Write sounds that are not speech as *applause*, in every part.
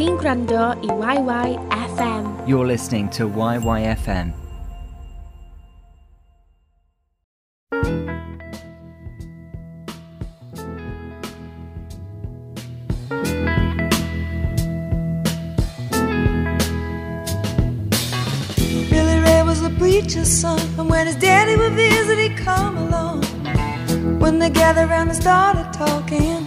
King Grando i YYFM. You're listening to YYFM. Billy Ray was the preacher's son, and when his daddy would visit, he'd come along. When they gathered around and started talking,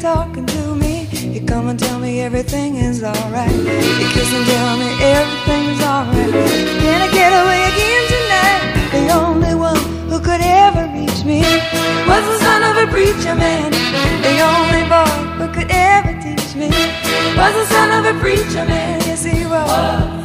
Talking to me, he'd come and tell me everything is alright. He'd kiss and tell me everything's alright. Can I get away again tonight? The only one who could ever reach me was the son of a preacher man. The only boy who could ever teach me was the son of a preacher man. Yes, he was.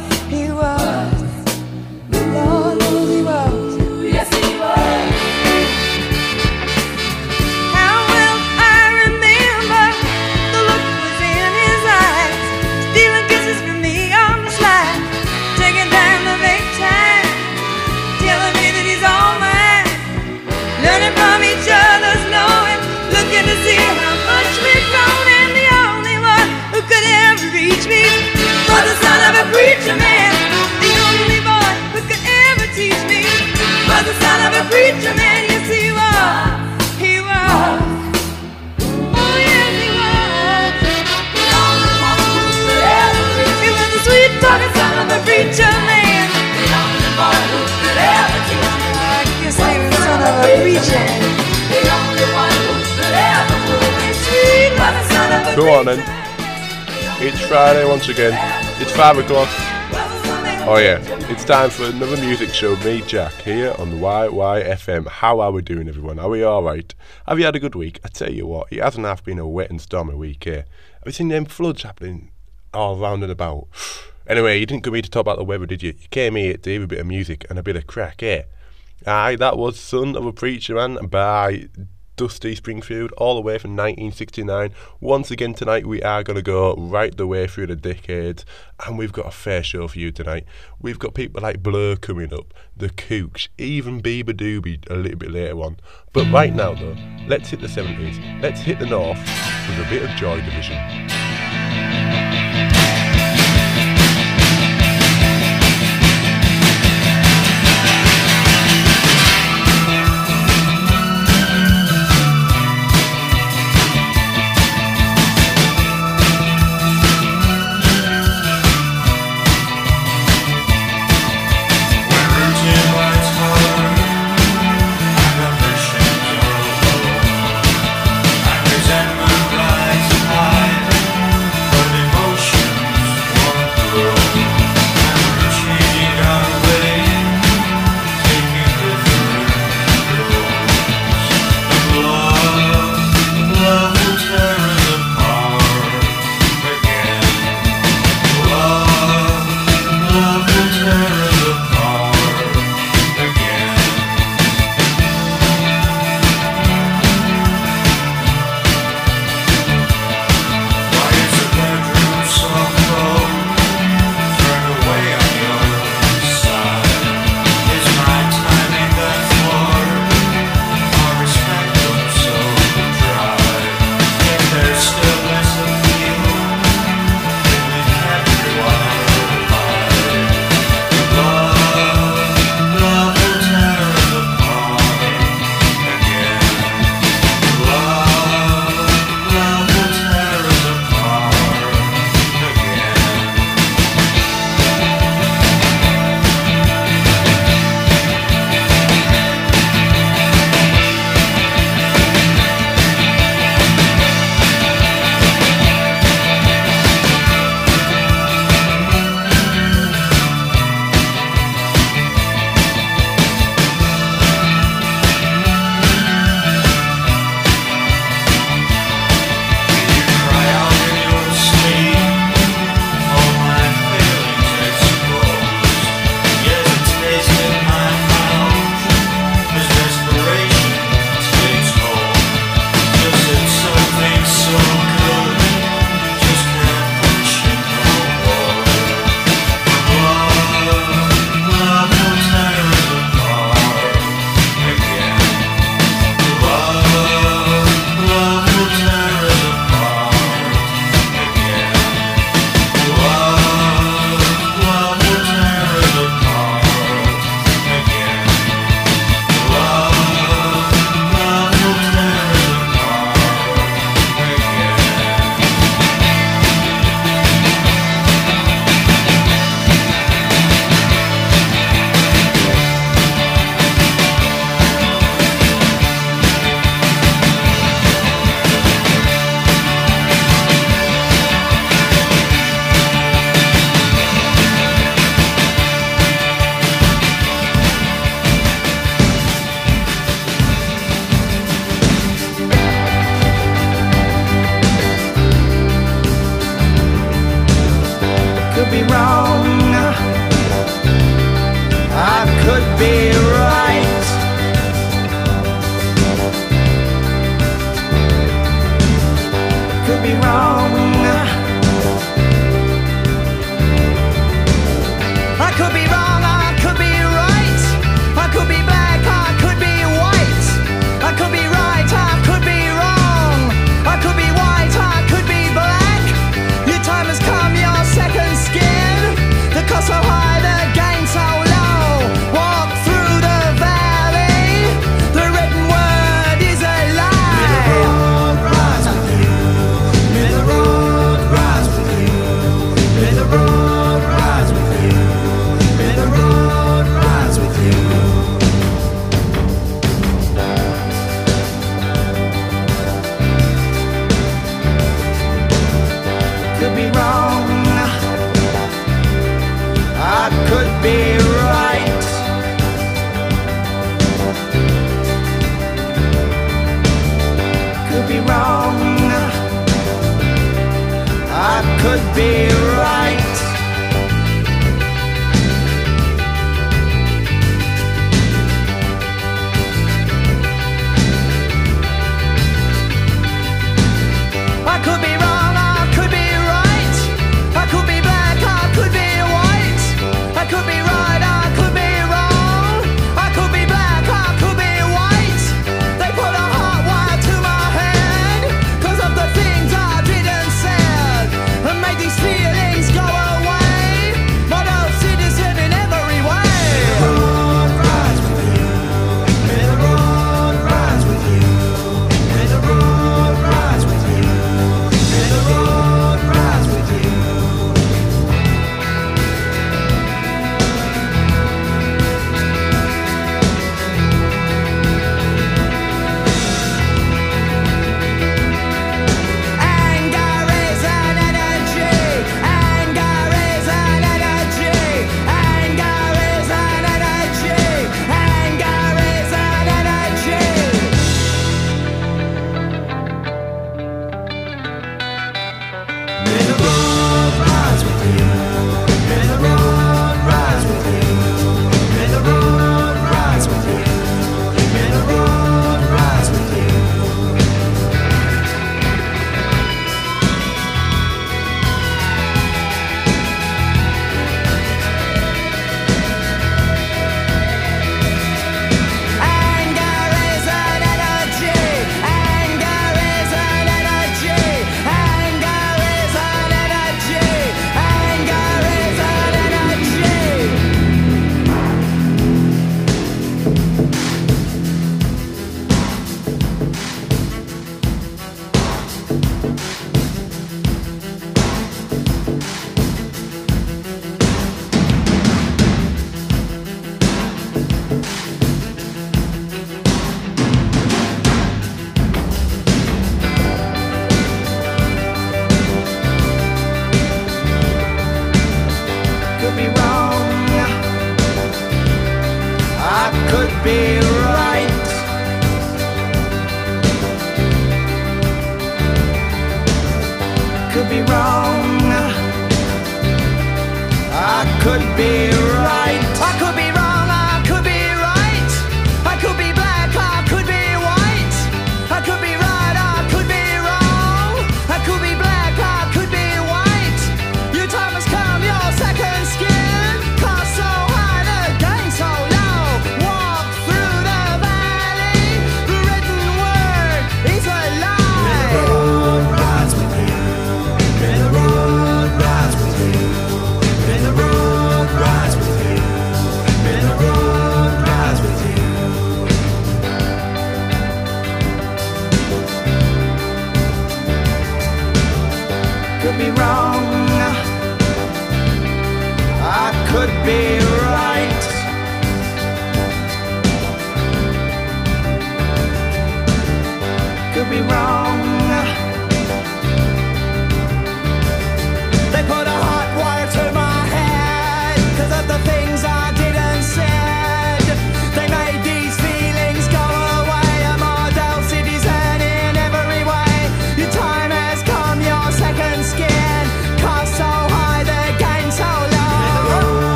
Go on then. It's Friday once again. It's five o'clock. Oh yeah, it's time for another music show. Me, Jack, here on the YYFM. How are we doing, everyone? Are we all right? Have you had a good week? I tell you what, it hasn't half been a wet and stormy week here. Have you seen them floods happening all round and about? *sighs* Anyway, you didn't come here to talk about the weather, did you? You came here to hear a bit of music and a bit of crack, eh? Aye, that was Son of a Preacher Man by Dusty Springfield, all the way from 1969. Once again tonight, we are going to go right the way through the decades, and we've got a fair show for you tonight. We've got people like Blur coming up, The Kooks, even beabadoobee a little bit later on. But right now, though, let's hit the 70s. Let's hit the north with a bit of Joy Division.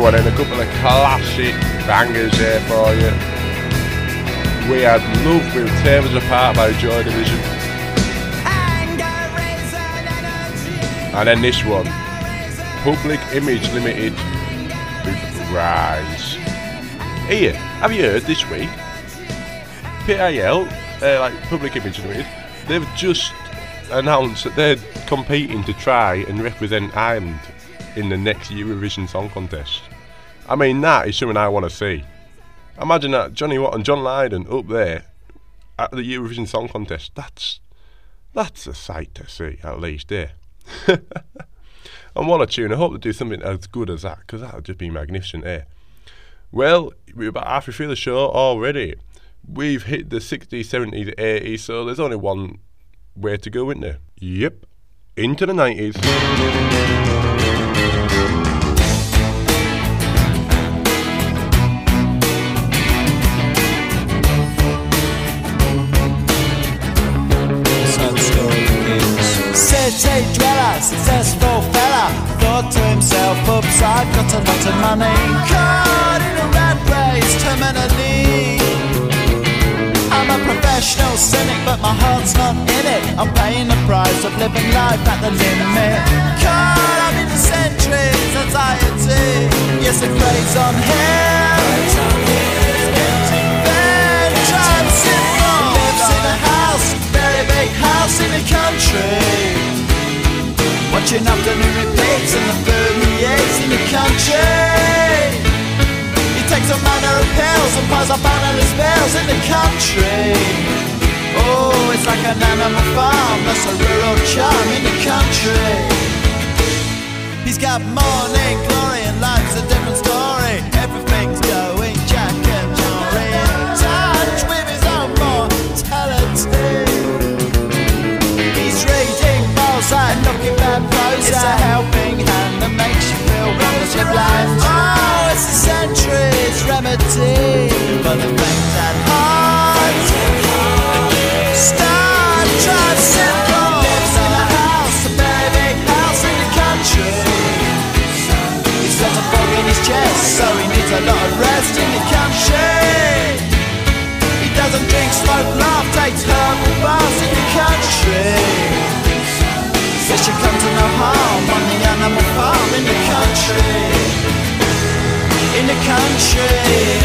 going in. A couple of classic bangers here for you. We had Love with Tables Apart by Joy Division. And then this one, Public Image Limited with Rise. Here, have you heard this week? PIL, uh, like Public Image Limited, they've just announced that they're competing to try and represent Ireland in the next Eurovision Song Contest. I mean, that is something I want to see. Imagine that Johnny Watt and John Lydon up there at the Eurovision Song Contest. That's that's a sight to see, at least, there. *laughs* and what a tune. I hope they do something as good as that, because that would just be magnificent, eh? Well, we're about halfway through the show already. We've hit the 60s, 70s, 80s, so there's only one way to go, isn't there? Yep. Into the 90s. I've got a lot of money. Caught in a rat race, terminally. I'm a professional cynic, but my heart's not in it. I'm paying the price of living life at the limit. Caught up in centuries, anxiety. Yes, it plays on him. Lives in a house, very big house in the country. Watching afternoon and piles up analyst bills in the country. Oh, it's like an animal farm, that's a rural charm in the country. He's got morning glory and life's a different story. Everything's going Jackanory touch with his own mortality. He's reading Balzac, looking bad prose. It's a helping hand that makes you feel wonderfully blind. Oh, century's remedy. For the things at the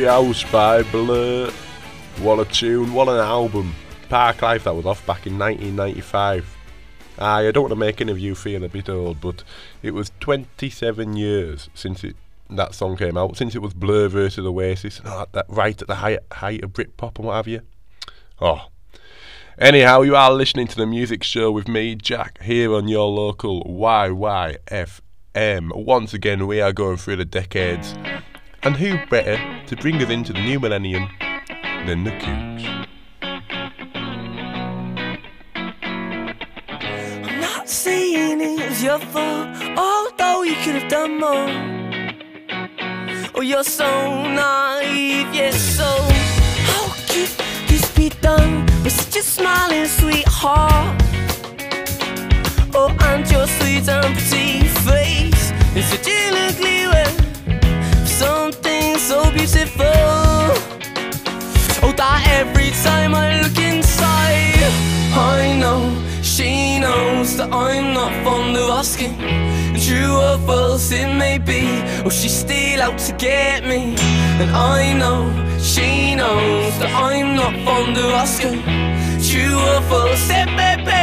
House by Blur. Uh, what a tune, what an album. Parklife that was off back in 1995. Aye, I don't want to make any of you feel a bit old, but it was 27 years since it that song came out, since it was Blur versus Oasis, and that right at the height, height of Britpop and what have you. Oh. Anyhow, you are listening to the music show with me, Jack, here on your local YYFM. Once again, we are going through the decades, and who better to bring us into the new millennium than the Kooks? I'm not saying it's your fault, although you could have done more. Oh, you're so naive, yes, so how could this be done with such a smiling sweetheart? Oh, and your sweet and pretty face is such an ugly beautiful. Oh, that every time I look inside, I know she knows that I'm not fond of asking. True or false it may be, or she's still out to get me. And I know she knows that I'm not fond of asking. True or false it may be,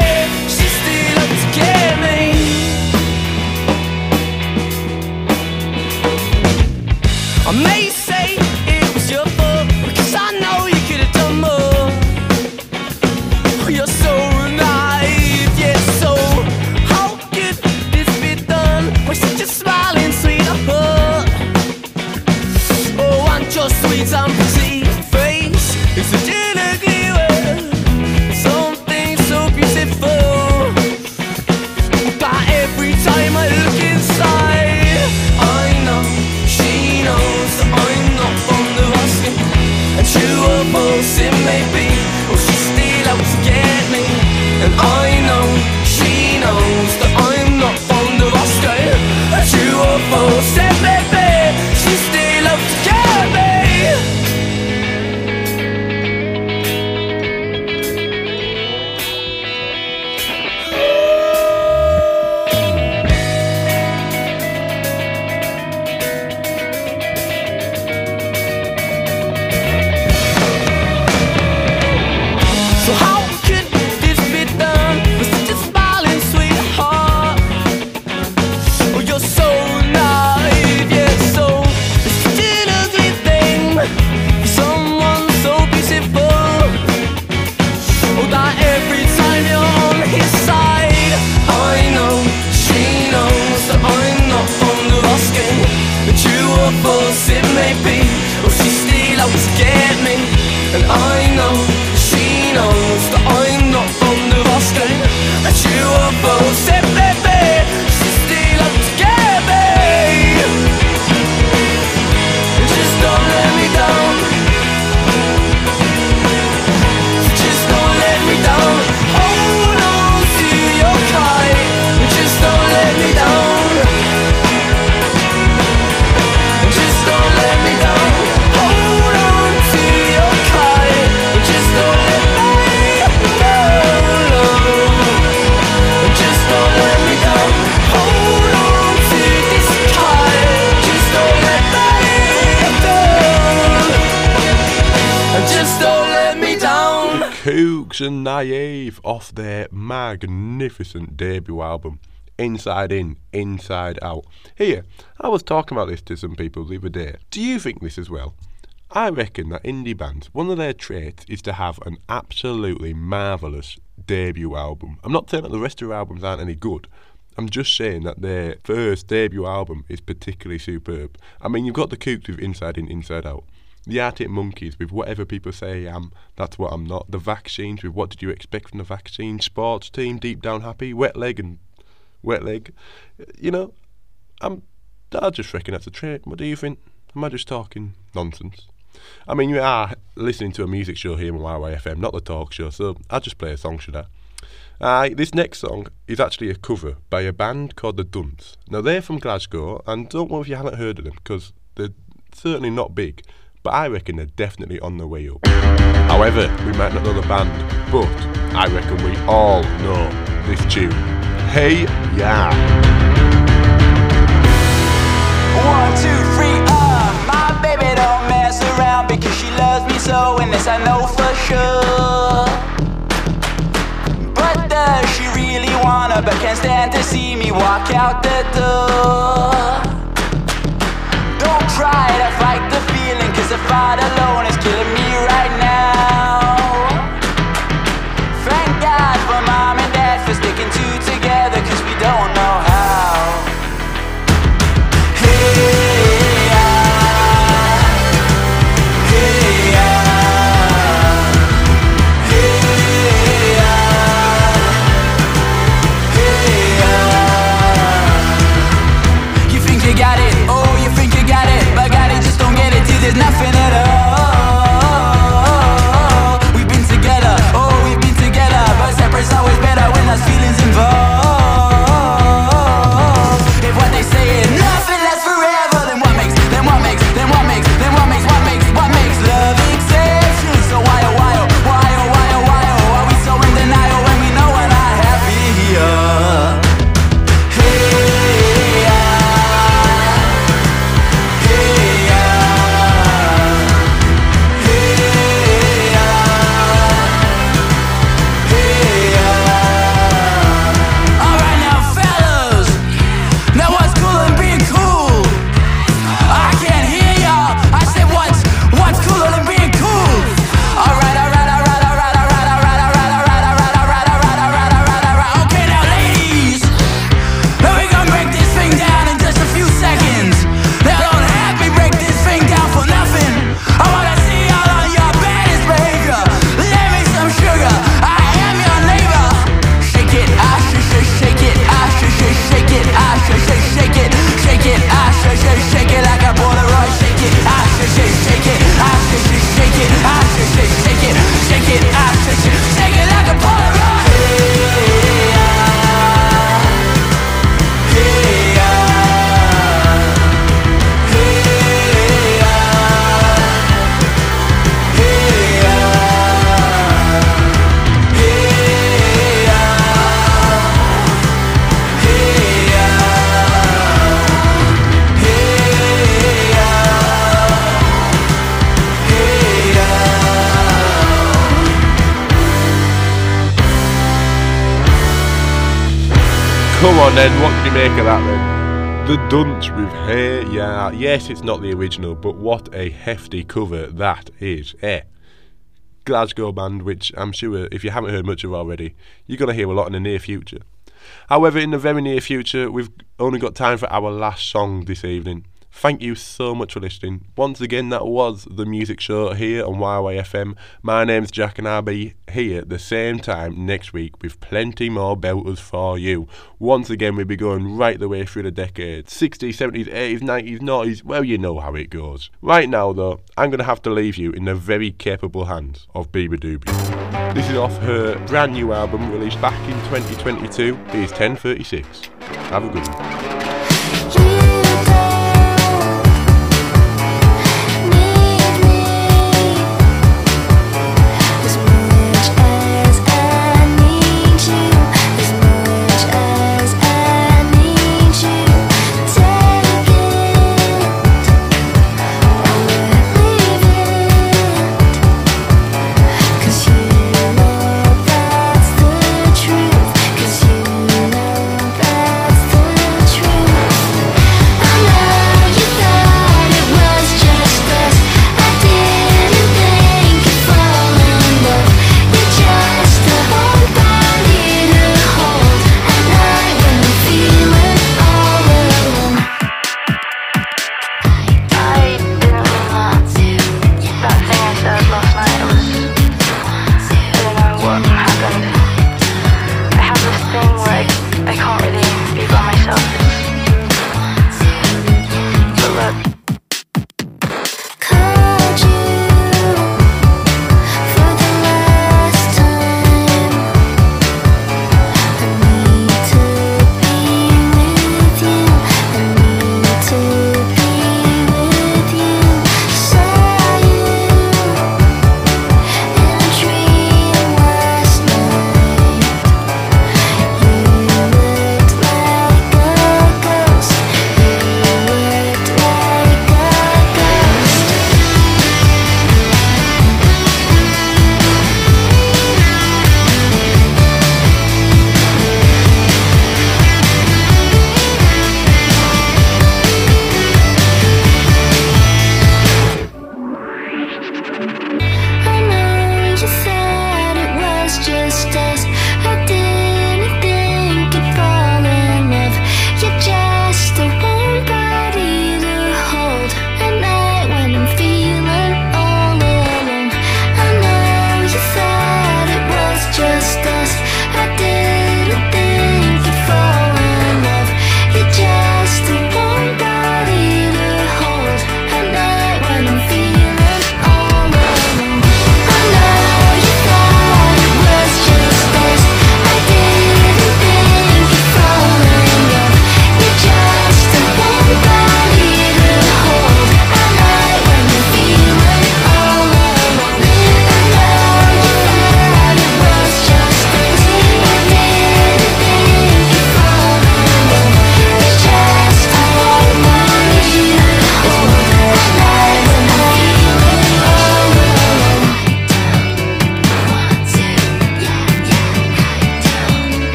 she's still out to get me. Naive off their magnificent debut album, Inside In, Inside Out. Here, I was talking about this to some people the other day. Do you think this as well? I reckon that indie bands, one of their traits is to have an absolutely marvellous debut album. I'm not saying that the rest of their albums aren't any good. I'm just saying that their first debut album is particularly superb. I mean, you've got the Kooks with Inside In, Inside Out. The Arctic Monkeys with whatever people say I am, that's what I'm not. The Vaccines with what did you expect from the vaccine? Sports team, Deep Down Happy, Wet Leg and Wet Leg. You know, I'm, I just reckon that's a trait. What do you think? Am I just talking nonsense? I mean, you are listening to a music show here on YYFM, not the talk show, so I'll just play a song, should I? Uh, this next song is actually a cover by a band called The Dunts. Now, they're from Glasgow, and don't know if you haven't heard of them, because they're certainly not big, but I reckon they're definitely on the way up. However, we might not know the band, but I reckon we all know this tune. Hey Yeah! One, two, three, uh, my baby don't mess around because she loves me so, and this I know for sure. But does she really wanna, but can't stand to see me walk out the door? not alone. Come on then, what did you make of that then? The Dunts with Hey Ya. Yes, it's not the original, but what a hefty cover that is, eh? Glasgow band, which I'm sure if you haven't heard much of already, you're going to hear a lot in the near future. However, in the very near future, we've only got time for our last song this evening. Thank you so much for listening. Once again, that was the music show here on YYFM. My name's Jack, and I'll be here at the same time next week with plenty more belters for you. Once again, we'll be going right the way through the decades 60s, 70s, 80s, 90s, 90s. Well, you know how it goes. Right now, though, I'm going to have to leave you in the very capable hands of beabadoobee. This is off her brand new album released back in 2022. It is 1036. Have a good one.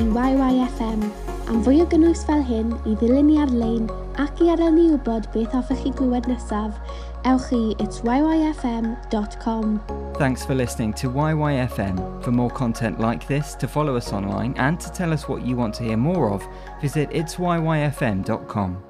I YYFM. Am fwy o gynnwys fel hyn i ddilyn ni ar-lein ac i adael ni wybod beth hoffech chi glywed nesaf, ewch i. Thanks for listening to YYFM. For more content like this, to follow us online, and to tell us what you want to hear more of, visit itsyyfm.com.